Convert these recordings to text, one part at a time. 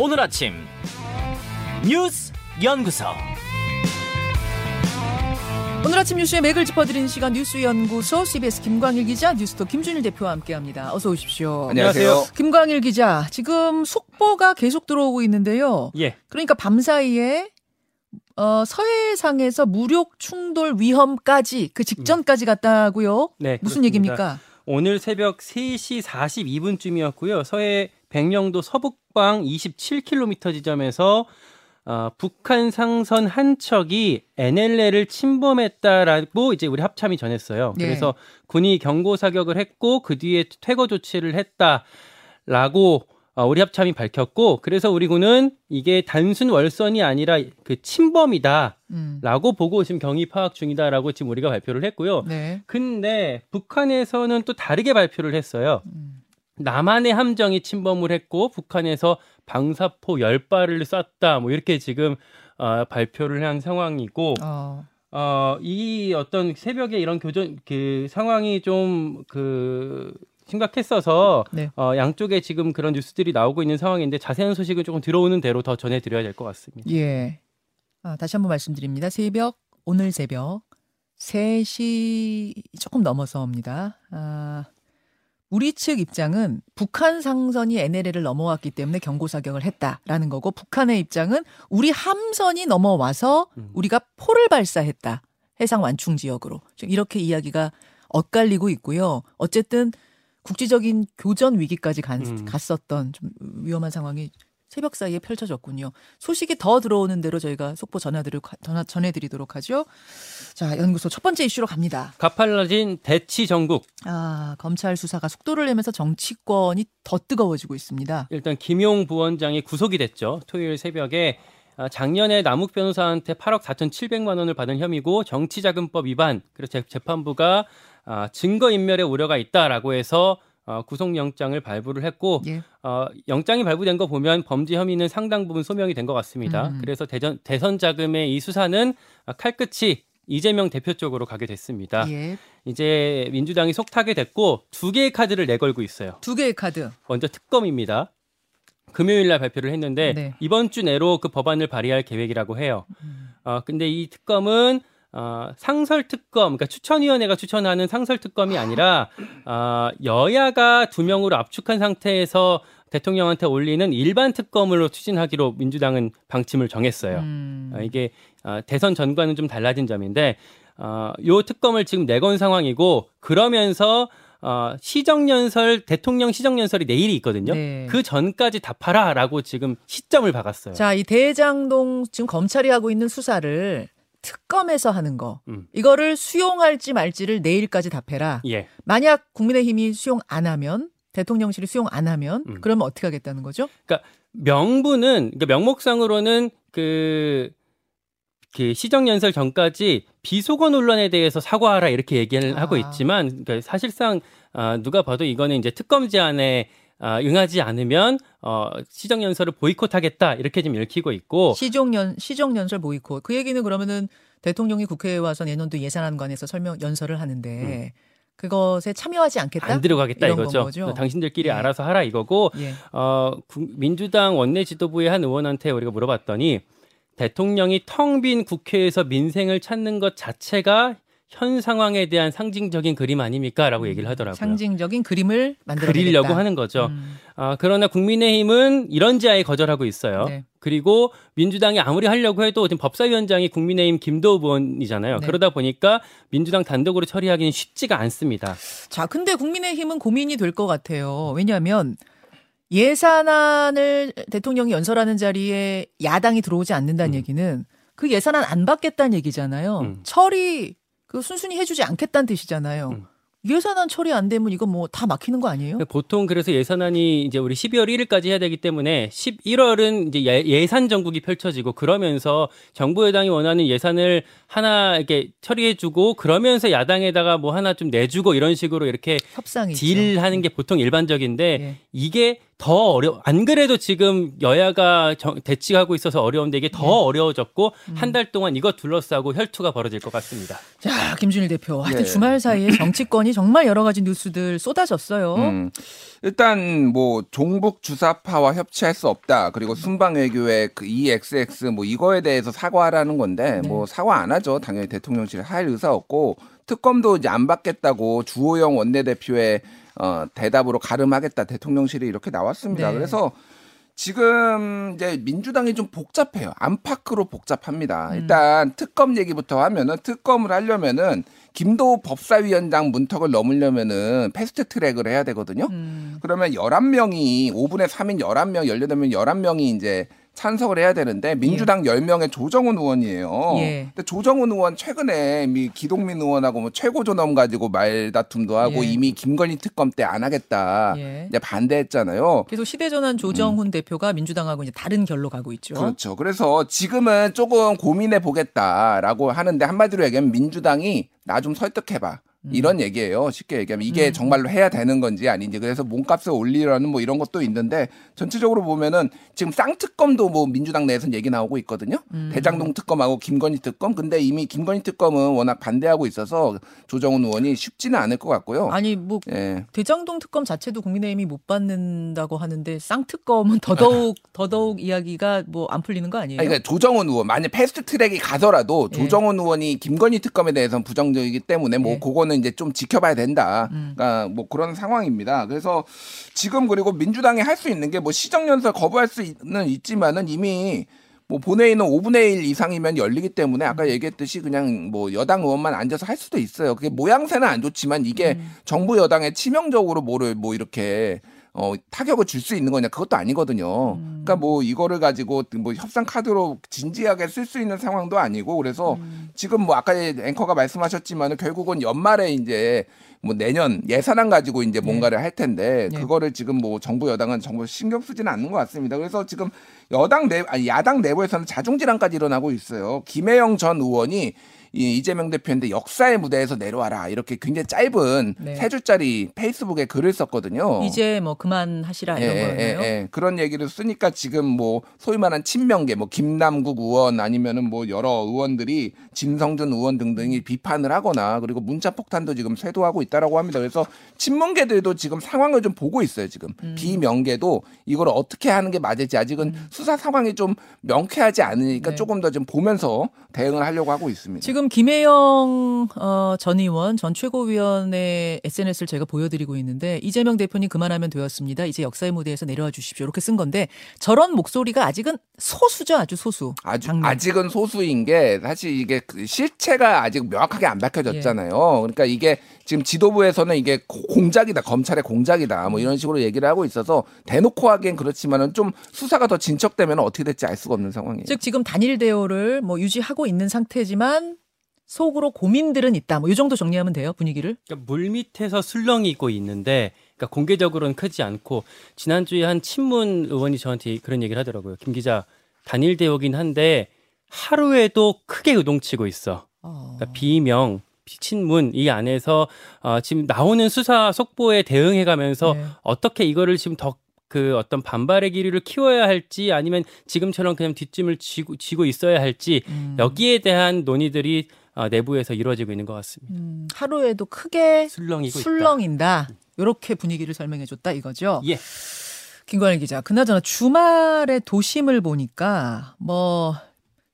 오늘 아침 뉴스 연구소. 오늘 아침 뉴스의 맥을 짚어드리는 시간 뉴스 연구소 CBS 김광일 기자 뉴스토 김준일 대표와 함께합니다. 어서 오십시오. 안녕하세요. 김광일 기자, 지금 속보가 계속 들어오고 있는데요. 예. 그러니까 밤 사이에 어, 서해상에서 무력 충돌 위험까지 그 직전까지 갔다고요? 네, 무슨 그렇습니다. 얘기입니까? 오늘 새벽 3시 42분쯤이었고요. 서해 백령도 서북방 27km 지점에서 어, 북한 상선 한 척이 NLL을 침범했다라고 이제 우리 합참이 전했어요. 네. 그래서 군이 경고 사격을 했고 그 뒤에 퇴거 조치를 했다라고 어, 우리 합참이 밝혔고 그래서 우리 군은 이게 단순 월선이 아니라 그 침범이다라고 음. 보고 지금 경위 파악 중이다라고 지금 우리가 발표를 했고요. 네. 근데 북한에서는 또 다르게 발표를 했어요. 음. 남한의 함정이 침범을 했고 북한에서 방사포 10발을 쐈다. 뭐 이렇게 지금 어, 발표를 한 상황이고 어. 어, 이 어떤 새벽에 이런 교전 그 상황이 좀그 심각했어서 네. 어, 양쪽에 지금 그런 뉴스들이 나오고 있는 상황인데 자세한 소식은 조금 들어오는 대로 더 전해드려야 될 것 같습니다. 예. 아, 다시 한번 말씀드립니다. 새벽, 오늘 새벽 3시 조금 넘어서입니다. 아, 우리 측 입장은 북한 상선이 NLL을 넘어왔기 때문에 경고 사격을 했다라는 거고 북한의 입장은 우리 함선이 넘어와서 음. 우리가 포를 발사했다. 해상 완충 지역으로. 이렇게 이야기가 엇갈리고 있고요. 어쨌든 국제적인 교전 위기까지 간- 음. 갔었던 좀 위험한 상황이 새벽 사이에 펼쳐졌군요. 소식이 더 들어오는 대로 저희가 속보 전해드리, 전해드리도록 하죠. 자, 연구소 첫 번째 이슈로 갑니다. 가팔라진 대치 전국 아, 검찰 수사가 속도를 내면서 정치권이 더 뜨거워지고 있습니다. 일단 김용 부원장이 구속이 됐죠. 토요일 새벽에 아, 작년에 남욱 변호사한테 8억 4,700만 원을 받은 혐의고 정치자금법 위반. 그래서 재- 재판부가 아, 증거 인멸의 우려가 있다라고 해서 어, 구속영장을 발부를 했고 예. 어, 영장이 발부된 거 보면 범죄 혐의는 상당 부분 소명이 된 것 같습니다. 음. 그래서 대전, 대선 자금의 이 수사는 아, 칼끝이 이재명 대표 쪽으로 가게 됐습니다. 예. 이제 민주당이 속타게 됐고 두 개의 카드를 내걸고 있어요. 두 개의 카드. 먼저 특검입니다. 금요일 날 발표를 했는데 네. 이번 주 내로 그 법안을 발의할 계획이라고 해요. 어, 근데 이 특검은 어, 상설 특검, 그러니까 추천위원회가 추천하는 상설 특검이 아니라 어, 여야가 두 명으로 압축한 상태에서 대통령한테 올리는 일반 특검으로 추진하기로 민주당은 방침을 정했어요. 음. 어, 이게 어, 대선 전과는 좀 달라진 점인데 어, 요 특검을 지금 내건 상황이고 그러면서 어, 시정연설 대통령 시정연설이 내일이 있거든요. 네. 그 전까지 답하라라고 지금 시점을 박았어요. 자, 이 대장동 지금 검찰이 하고 있는 수사를 특검에서 하는 거. 음. 이거를 수용할지 말지를 내일까지 답해라. 예. 만약 국민의힘이 수용 안 하면 대통령실이 수용 안 하면 음. 그러면 어떻게 하겠다는 거죠? 명분은 그러니까 명목상으로는 그, 그 시정 연설 전까지 비속어 논란에 대해서 사과하라 이렇게 얘기를 아. 하고 있지만 그러니까 사실상 아, 누가 봐도 이거는 이제 특검 제안에 아, 응하지 않으면 어, 시정 연설을 보이콧하겠다 이렇게 지금 읽히고 있고 시종 연 시정 연설 보이콧. 그 얘기는 그러면은 대통령이 국회에 와서 내년도 예산안관에서 설명 연설을 하는데 그것에 참여하지 않겠다. 안 들어가겠다 이거죠. 거죠? 당신들끼리 예. 알아서 하라 이거고 예. 어, 국- 민주당 원내 지도부의 한 의원한테 우리가 물어봤더니 대통령이 텅 빈 국회에서 민생을 찾는 것 자체가 현 상황에 대한 상징적인 그림 아닙니까?라고 얘기를 하더라고요. 상징적인 그림을 만들어 그리려고 하는 거죠. 음. 아, 그러나 국민의힘은 이런 지하에 거절하고 있어요. 네. 그리고 민주당이 아무리 하려고 해도 지금 법사위원장이 국민의힘 김도우 의원이잖아요. 네. 그러다 보니까 민주당 단독으로 처리하기는 쉽지가 않습니다. 자, 근데 국민의힘은 고민이 될 것 같아요. 왜냐하면 예산안을 대통령이 연설하는 자리에 야당이 들어오지 않는다는 음. 얘기는 그 예산안 안 받겠다는 얘기잖아요. 음. 처리 그 순순히 해주지 않겠다는 뜻이잖아요. 음. 예산안 처리 안 되면 이거 뭐 다 막히는 거 아니에요? 보통 그래서 예산안이 이제 우리 12월 1일까지 해야 되기 때문에 11월은 이제 예- 예산 전국이 펼쳐지고 그러면서 정부 여당이 원하는 예산을 하나 이렇게 처리해주고 그러면서 야당에다가 뭐 하나 좀 내주고 이런 식으로 이렇게 협상이. 딜하는 게 보통 일반적인데 예. 이게 더 어려 안 그래도 지금 여야가 정, 대치하고 있어서 어려운데 이게 더 네. 어려워졌고 음. 한달 동안 이거 둘러싸고 혈투가 벌어질 것 같습니다. 자, 김준일 대표. 하여튼 네. 주말 사이에 정치권이 정말 여러 가지 뉴스들 쏟아졌어요. 음. 일단 뭐 종북 주사파와 협치할 수 없다. 그리고 순방 외교의 그 EXX 뭐 이거에 대해서 사과하라는 건데 네. 뭐 사과 안 하죠. 당연히 대통령실 할 의사 없고 특검도 이제 안 받겠다고 주호영 원내대표의 어 대답으로 가름하겠다. 대통령실이 이렇게 나왔습니다. 네. 그래서 지금 이제 민주당이 좀 복잡해요. 안팎으로 복잡합니다. 음. 일단 특검 얘기부터 하면은 특검을 하려면은 김도 법사위원장 문턱을 넘으려면은 패스트 트랙을 해야 되거든요. 음. 그러면 11명이 5분의 3인 11명, 18명 11명이 이제 찬성을 해야 되는데 민주당 10명의 조정훈 의원이에요. 예. 근데 조정훈 의원 최근에 미 기동민 의원하고 뭐 최고 존엄 가지고 말다툼도 하고 예. 이미 김건희 특검 때 안 하겠다. 예. 이제 반대했잖아요. 계속 시대 전환 조정훈 대표가 민주당하고 이제 다른 결로 가고 있죠. 음. 그렇죠. 그래서 지금은 조금 고민해 보겠다라고 하는데 한마디로 얘기하면 민주당이 나 좀 설득해 봐. 음. 이런 얘기예요. 쉽게 얘기하면 이게 정말로 해야 되는 건지 아닌지 그래서 몸값을 올리려는 뭐 이런 것도 있는데 전체적으로 보면은 지금 쌍특검도 뭐 민주당 내에서는 얘기 나오고 있거든요. 음. 대장동 특검하고 김건희 특검. 근데 이미 김건희 특검은 워낙 반대하고 있어서 조정훈 의원이 쉽지는 않을 것 같고요. 아니 뭐 예. 대장동 특검 자체도 국민의힘이 못 받는다고 하는데 쌍특검은 더더욱 더더욱 이야기가 뭐 안 풀리는 거 아니에요? 아니, 그러니까 조정훈 의원 만약 패스트 트랙이 가더라도 예. 조정훈 의원이 김건희 특검에 대해서는 부정적이기 때문에 뭐 예. 그거는 이제 좀 지켜봐야 된다. 음. 그러니까 뭐 그런 상황입니다. 그래서 지금 그리고 민주당이 할 수 있는 게 뭐 시정 연설 거부할 수는 있지만은 이미 뭐 본회의는 5분의 1 이상이면 열리기 때문에 음. 아까 얘기했듯이 그냥 뭐 여당 의원만 앉아서 할 수도 있어요. 그게 모양새는 안 좋지만 이게 음. 정부 여당에 치명적으로 뭐를 뭐 이렇게 어 타격을 줄 수 있는 거냐 그것도 아니거든요. 음. 그러니까 뭐 이거를 가지고 뭐 협상 카드로 진지하게 쓸 수 있는 상황도 아니고 그래서 음. 지금 뭐 아까 앵커가 말씀하셨지만 결국은 연말에 이제 뭐 내년 예산안 가지고 이제 뭔가를 할 텐데 네. 그거를 지금 뭐 정부 여당은 정말 신경 쓰지는 않는 것 같습니다. 그래서 지금 여당 내 아니 야당 내부에서는 자중질환까지 일어나고 있어요. 김혜영 전 의원이 이 이재명 대표한테 역사의 무대에서 내려와라 이렇게 굉장히 짧은 네. 세 줄짜리 페이스북에 글을 썼거든요. 이제 뭐 그만하시라 이런 예, 거였나요? 예, 예. 그런 얘기를 쓰니까 지금 뭐 소위 말한 친명계 뭐 김남국 의원 아니면은 뭐 여러 의원들이 진성준 의원 등등이 비판을 하거나 그리고 문자 폭탄도 지금 쇄도하고 있다라고 합니다. 그래서 친문계들도 지금 상황을 좀 보고 있어요. 지금 음. 비명계도 이걸 어떻게 하는 게 맞을지 아직은 수사 상황이 좀 명쾌하지 않으니까 네. 조금 더 좀 보면서 대응을 하려고 하고 있습니다. 지금 김혜영 어, 전 의원 전 최고위원의 SNS를 저희가 보여드리고 있는데 이재명 대표님 그만하면 되었습니다. 이제 역사의 무대에서 내려와 주십시오. 이렇게 쓴 건데 저런 목소리가 아직은 소수죠, 아주 소수. 아주 당론. 아직은 소수인 게 사실 이게 그 실체가 아직 명확하게 안 밝혀졌잖아요. 예. 그러니까 이게 지금 지도부에서는 이게 고- 공작이다, 검찰의 공작이다, 뭐 이런 식으로 얘기를 하고 있어서 대놓고 하기엔 그렇지만은 좀 수사가 더 진척되면 어떻게 될지 알 수가 없는 상황이에요. 즉 지금 단일 대우를 뭐 유지하고 있는 상태지만 속으로 고민들은 있다. 뭐 이 정도 정리하면 돼요 분위기를. 그러니까 물 밑에서 술렁이고 있는데 그러니까 공개적으로는 크지 않고 지난 주에 한 친문 의원이 저한테 그런 얘기를 하더라고요. 김 기자 단일 대우긴 한데 하루에도 크게 요동치고 있어. 어. 그러니까 비명, 친문 이 안에서 어, 지금 나오는 수사 속보에 대응해가면서 네. 어떻게 이거를 지금 더 그 어떤 반발의 기류를 키워야 할지 아니면 지금처럼 그냥 뒷짐을 쥐고, 쥐고 있어야 할지 음. 여기에 대한 논의들이 어, 내부에서 이루어지고 있는 것 같습니다. 음, 하루에도 크게 술렁이고. 술렁인다. 이렇게 분위기를 설명해줬다 이거죠. 예. 김관일 기자. 그나저나 주말에 도심을 보니까 뭐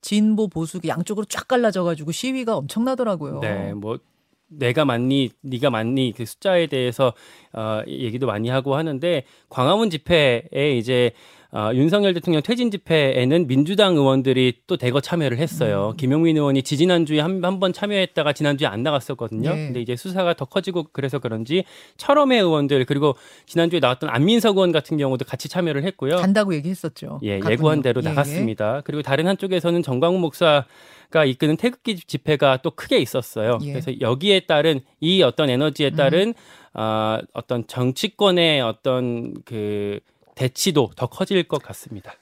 진보 보수 양쪽으로 쫙 갈라져가지고 시위가 엄청나더라고요. 네, 뭐 내가 맞니, 네가 맞니 그 숫자에 대해서 어, 얘기도 많이 하고 하는데 광화문 집회에 이제 어, 윤석열 대통령 퇴진 집회에는 민주당 의원들이 또 대거 참여를 했어요. 음. 김용민 의원이 지지난주에 한한번 참여했다가 지난주에 안 나갔었거든요. 네. 근데 이제 수사가 더 커지고 그래서 그런지 철험의 의원들 그리고 지난주에 나왔던 안민석 의원 같은 경우도 같이 참여를 했고요. 간다고 얘기했었죠. 예. 예고한 대로 예, 예. 나갔습니다. 그리고 다른 한쪽에서는 정광훈 목사 가 이끄는 태극기 집회가 또 크게 있었어요. 예. 그래서 여기에 따른 이 어떤 에너지에 음. 따른 아, 어떤 정치권의 어떤 그 대치도 더 커질 것 같습니다.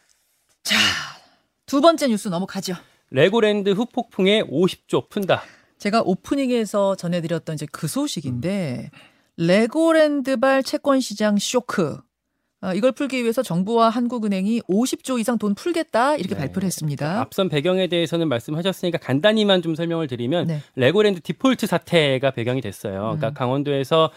자, 두 번째 뉴스 넘어가죠. 레고랜드 후폭풍에 50조 푼다. 제가 오프닝에서 전해드렸던 이제 그 소식인데 레고랜드발 채권 시장 쇼크. 아, 이걸 풀기 위해서 정부와 한국은행이 50조 이상 돈 풀겠다 이렇게 네. 발표를 했습니다. 앞선 배경에 대해서는 말씀하셨으니까 간단히만 좀 설명을 드리면 네. 레고랜드 디폴트 사태가 배경이 됐어요. 그러니까 음. 강원도에서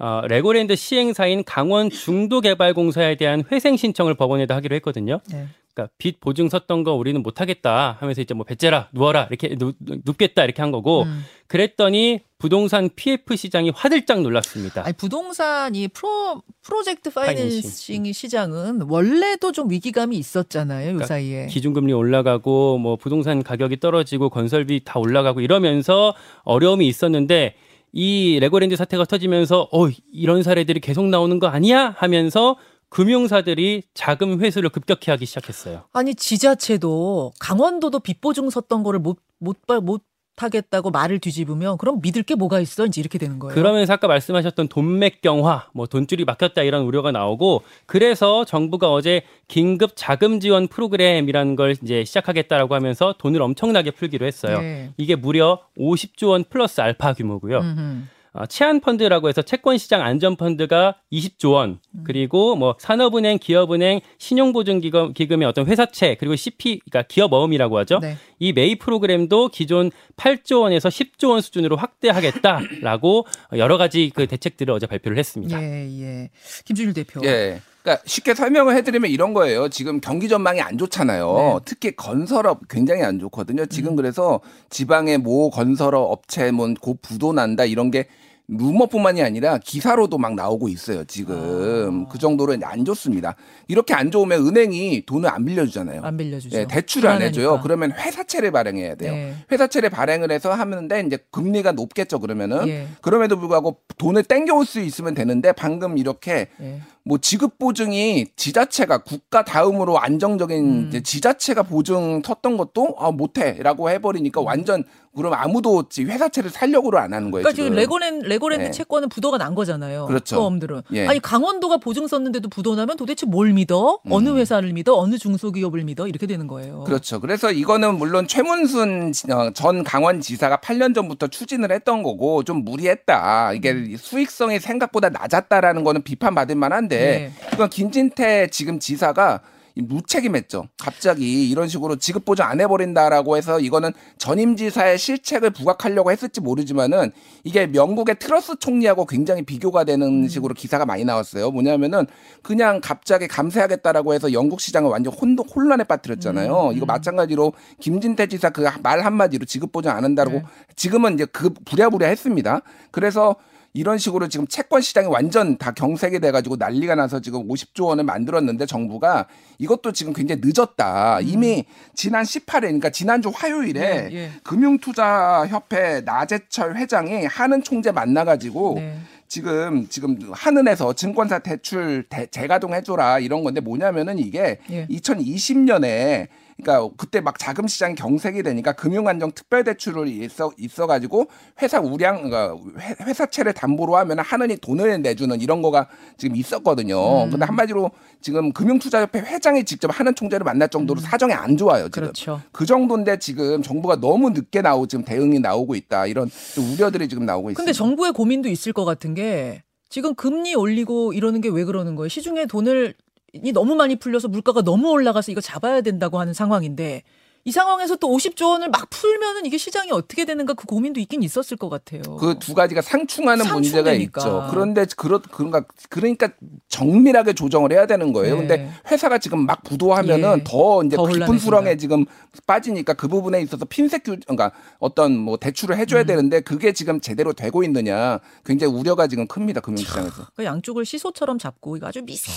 어, 레고랜드 시행사인 강원 중도개발공사에 대한 회생 신청을 법원에다 하기로 했거든요. 네. 그러니까 빚 보증 섰던 거 우리는 못 하겠다 하면서 이제 뭐 배째라 누워라 이렇게 누, 눕겠다 이렇게 한 거고 음. 그랬더니 부동산 PF 시장이 화들짝 놀랐습니다. 아니, 부동산 이 프로 프로젝트 파이낸싱 파이낸싱. 시장은 원래도 좀 위기감이 있었잖아요. 요 그러니까 사이에. 기준금리 올라가고 뭐 부동산 가격이 떨어지고 건설비 다 올라가고 이러면서 어려움이 있었는데 이 레고랜드 사태가 터지면서 어 이런 사례들이 계속 나오는 거 아니야 하면서 금융사들이 자금 회수를 급격히 하기 시작했어요. 아니 지자체도 강원도도 빚보증 섰던 거를 못 못 못 하겠다고 말을 뒤집으면 그럼 믿을 게 뭐가 있어 이제 이렇게 되는 거예요. 그러면서 아까 말씀하셨던 돈맥경화, 뭐 돈줄이 막혔다 이런 우려가 나오고 그래서 정부가 어제 긴급 자금 지원 프로그램이라는 걸 이제 시작하겠다라고 하면서 돈을 엄청나게 풀기로 했어요. 네. 이게 무려 50조 원 플러스 알파 규모고요. 음흠. 어, 채안펀드라고 해서 채권 시장 안전 펀드가 20조 원, 그리고 뭐 산업은행, 기업은행, 신용보증기금, 기금의 어떤 회사채, 그리고 CP, 그러니까 기업 어음이라고 하죠. 네. 이 메이 프로그램도 기존 8조 원에서 10조 원 수준으로 확대하겠다라고 여러 가지 그 대책들을 어제 발표를 했습니다. 예, 예. 김준일 대표. 예. 그러니까 쉽게 설명을 해드리면 이런 거예요. 지금 경기 전망이 안 좋잖아요. 네. 특히 건설업 굉장히 안 좋거든요. 지금 그래서 지방의 모 건설업 업체 뭐곧 부도 난다 이런 게 루머뿐만이 아니라 기사로도 막 나오고 있어요. 지금 그 정도로 안 좋습니다. 이렇게 안 좋으면 은행이 돈을 안 빌려주잖아요. 안 빌려주죠. 예, 대출을 안 해줘요. 불안하니까. 그러면 회사채를 발행해야 돼요. 네. 회사채를 발행을 해서 하는데 이제 금리가 높겠죠. 그러면은 예. 그럼에도 불구하고 돈을 땡겨올 수 있으면 되는데 방금 이렇게 예. 뭐 지급 보증이 지자체가 국가 다음으로 안정적인 음. 지자체가 보증 섰던 것도 아 못해라고 음. 해버리니까 완전 그럼 아무도 지- 회사채를 살려고를 안 하는 거예요. 그러니까 지금 지금. 레고랜 레고랜드 네. 채권은 부도가 난 거잖아요. 그렇죠. 그 어음들은. 예. 아니 강원도가 보증 섰는데도 부도 나면 도대체 뭘 믿어? 어느 회사를 믿어? 어느 중소기업을 믿어? 이렇게 되는 거예요. 음. 그렇죠. 그래서 이거는 물론 최문순 어, 전 강원지사가 8년 전부터 추진을 했던 거고 좀 무리했다. 이게 음. 수익성이 생각보다 낮았다라는 거는 비판받을 만한데 네. 이건 김진태 지금 지사가 이 무책임했죠. 갑자기 이런 식으로 지급 보증 안 해버린다라고 해서 이거는 전임 지사의 실책을 부각하려고 했을지 모르지만은 이게 영국의 트러스 총리하고 굉장히 비교가 되는 식으로 기사가 많이 나왔어요. 뭐냐면은 그냥 갑자기 감세하겠다라고 해서 영국 시장을 완전 혼, 혼란에 빠뜨렸잖아요. 이거 마찬가지로 김진태 지사 그 말 한마디로 지급 보증 안 한다고 네. 지금은 이제 그 부랴부랴 했습니다. 그래서 이런 식으로 지금 채권 시장이 완전 다 경색이 돼가지고 난리가 나서 지금 50조 원을 만들었는데 정부가 이것도 지금 굉장히 늦었다. 이미 지난 18일, 그러니까 지난주 화요일에 네, 예. 금융투자협회 나재철 회장이 하는 총재 만나가지고 네. 지금 지금 한은에서 증권사 대출 대, 재가동 해줘라 이런 건데 뭐냐면은 이게 예. 2020년에 그러니까 그때 막 자금 시장 경색이 되니까 금융안정 특별 대출을 있어 있어 가지고 회사 우량 그러니까 회- 회사채를 담보로 하면 한은이 돈을 내주는 이런 거가 지금 있었거든요. 음. 근데 한마디로 지금 금융투자협회 회장이 직접 하는 총재를 만날 정도로 사정이 안 좋아요. 지금. 음. 그렇죠. 그 정도인데 지금 정부가 너무 늦게 나오 지금 대응이 나오고 있다 이런 좀 우려들이 지금 나오고 있습니다. 근데 정부의 고민도 있을 것 같은 게 지금 금리 올리고 이러는 게 왜 그러는 거예요? 시중에 돈을 이 너무 많이 풀려서 물가가 너무 올라가서 이거 잡아야 된다고 하는 상황인데 이 상황에서 또 50조 원을 막 풀면은 이게 시장이 어떻게 되는가 그 고민도 있긴 있었을 것 같아요. 그 두 가지가 상충하는 문제가 상충되니까. 있죠. 그런데 그렇 그런가 그러니까 정밀하게 조정을 해야 되는 거예요. 네. 근데 회사가 지금 막 부도하면은 예. 더 이제 더 깊은. 수렁에 지금 빠지니까 그 부분에 있어서 핀셋 규 그러니까 어떤 뭐 대출을 해줘야 되는데 그게 지금 제대로 되고 있느냐 굉장히 우려가 지금 큽니다 금융시장에서. 그 양쪽을 시소처럼 잡고 이거 아주 미세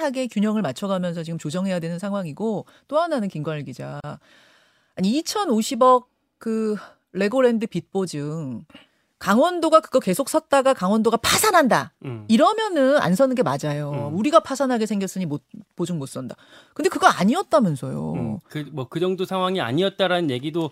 하게 균형을 맞춰가면서 지금 조정해야 되는 상황이고 또 하나는 김관일 기자 아니 2,050억 그 레고랜드 빚 보증 강원도가 그거 계속 섰다가 강원도가 파산한다 음. 이러면은 안 서는 게 맞아요. 음. 우리가 파산하게 생겼으니 못 보증 못 선다. 근데 그거 아니었다면서요. 음, 그, 뭐, 그 정도 상황이 아니었다라는 얘기도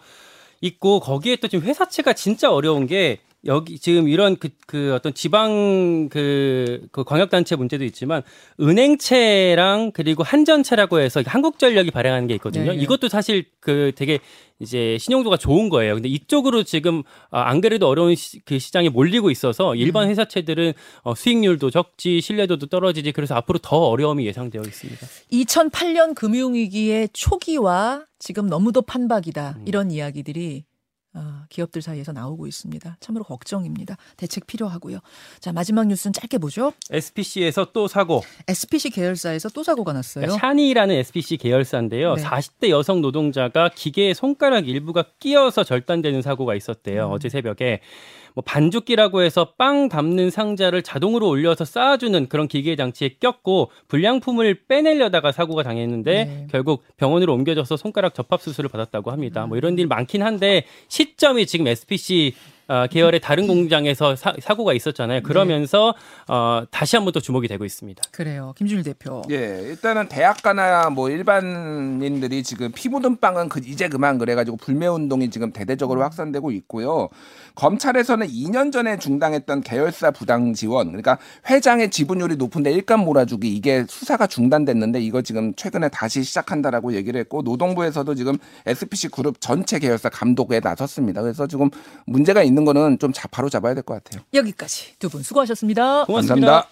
있고, 거기에 또 지금 회사채가 진짜 어려운 게, 여기 지금 이런 그, 그 어떤 지방 그, 그 광역단체 문제도 있지만 은행채랑 그리고 한전채라고 해서 한국전력이 발행하는 게 있거든요. 네. 이것도 사실 그 되게 이제 신용도가 좋은 거예요. 근데 이쪽으로 지금 아, 안 그래도 어려운 시, 그 시장에 몰리고 있어서 일반 회사채들은 어, 수익률도 적지 신뢰도도 떨어지지 그래서 앞으로 더 어려움이 예상되어 있습니다. 2008년 금융위기의 초기와 지금 너무도 판박이다. 이런 이야기들이 아, 기업들 사이에서 나오고 있습니다. 참으로 걱정입니다. 대책 필요하고요. 자, 마지막 뉴스는 짧게 보죠. SPC에서 또 사고. SPC 계열사에서 또 사고가 났어요. 그러니까 샤니라는 SPC 계열사인데요. 네. 40대 여성 노동자가 기계에 손가락 일부가 끼어서 절단되는 사고가 있었대요. 음. 어제 새벽에 뭐 반죽기라고 해서 빵 담는 상자를 자동으로 올려서 쌓아주는 그런 기계 장치에 꼈고 불량품을 빼내려다가 사고가 당했는데 네. 결국 병원으로 옮겨져서 손가락 접합 수술을 받았다고 합니다. 뭐 이런 일 많긴 한데 시점이 지금 SPC 어, 계열의 다른 공장에서 사, 사고가 있었잖아요. 그러면서 어, 다시 한 번 또 주목이 되고 있습니다. 그래요. 김준일 대표. 예, 일단은 대학가나 뭐 일반인들이 지금 피 묻은 빵은 그 이제 그만 그래가지고 불매 운동이 지금 대대적으로 확산되고 있고요. 검찰에서는 2년 전에 중단했던 계열사 부당 지원, 그러니까 회장의 지분율이 높은데 일감 몰아주기 이게 수사가 중단됐는데 이거 지금 최근에 다시 시작한다라고 얘기를 했고 노동부에서도 지금 SPC 그룹 전체 계열사 감독에 나섰습니다. 그래서 지금 문제가 있는 거는 좀 자- 바로 잡아야 될 것 같아요. 여기까지 두 분 수고하셨습니다. 고맙습니다.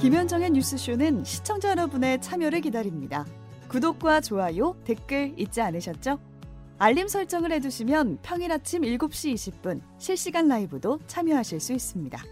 김현정의 뉴스쇼는 시청자 여러분의 참여를 기다립니다. 구독과 좋아요, 댓글 잊지 않으셨죠? 알림 설정을 해두시면 평일 아침 7시 20분 실시간 라이브도 참여하실 수 있습니다.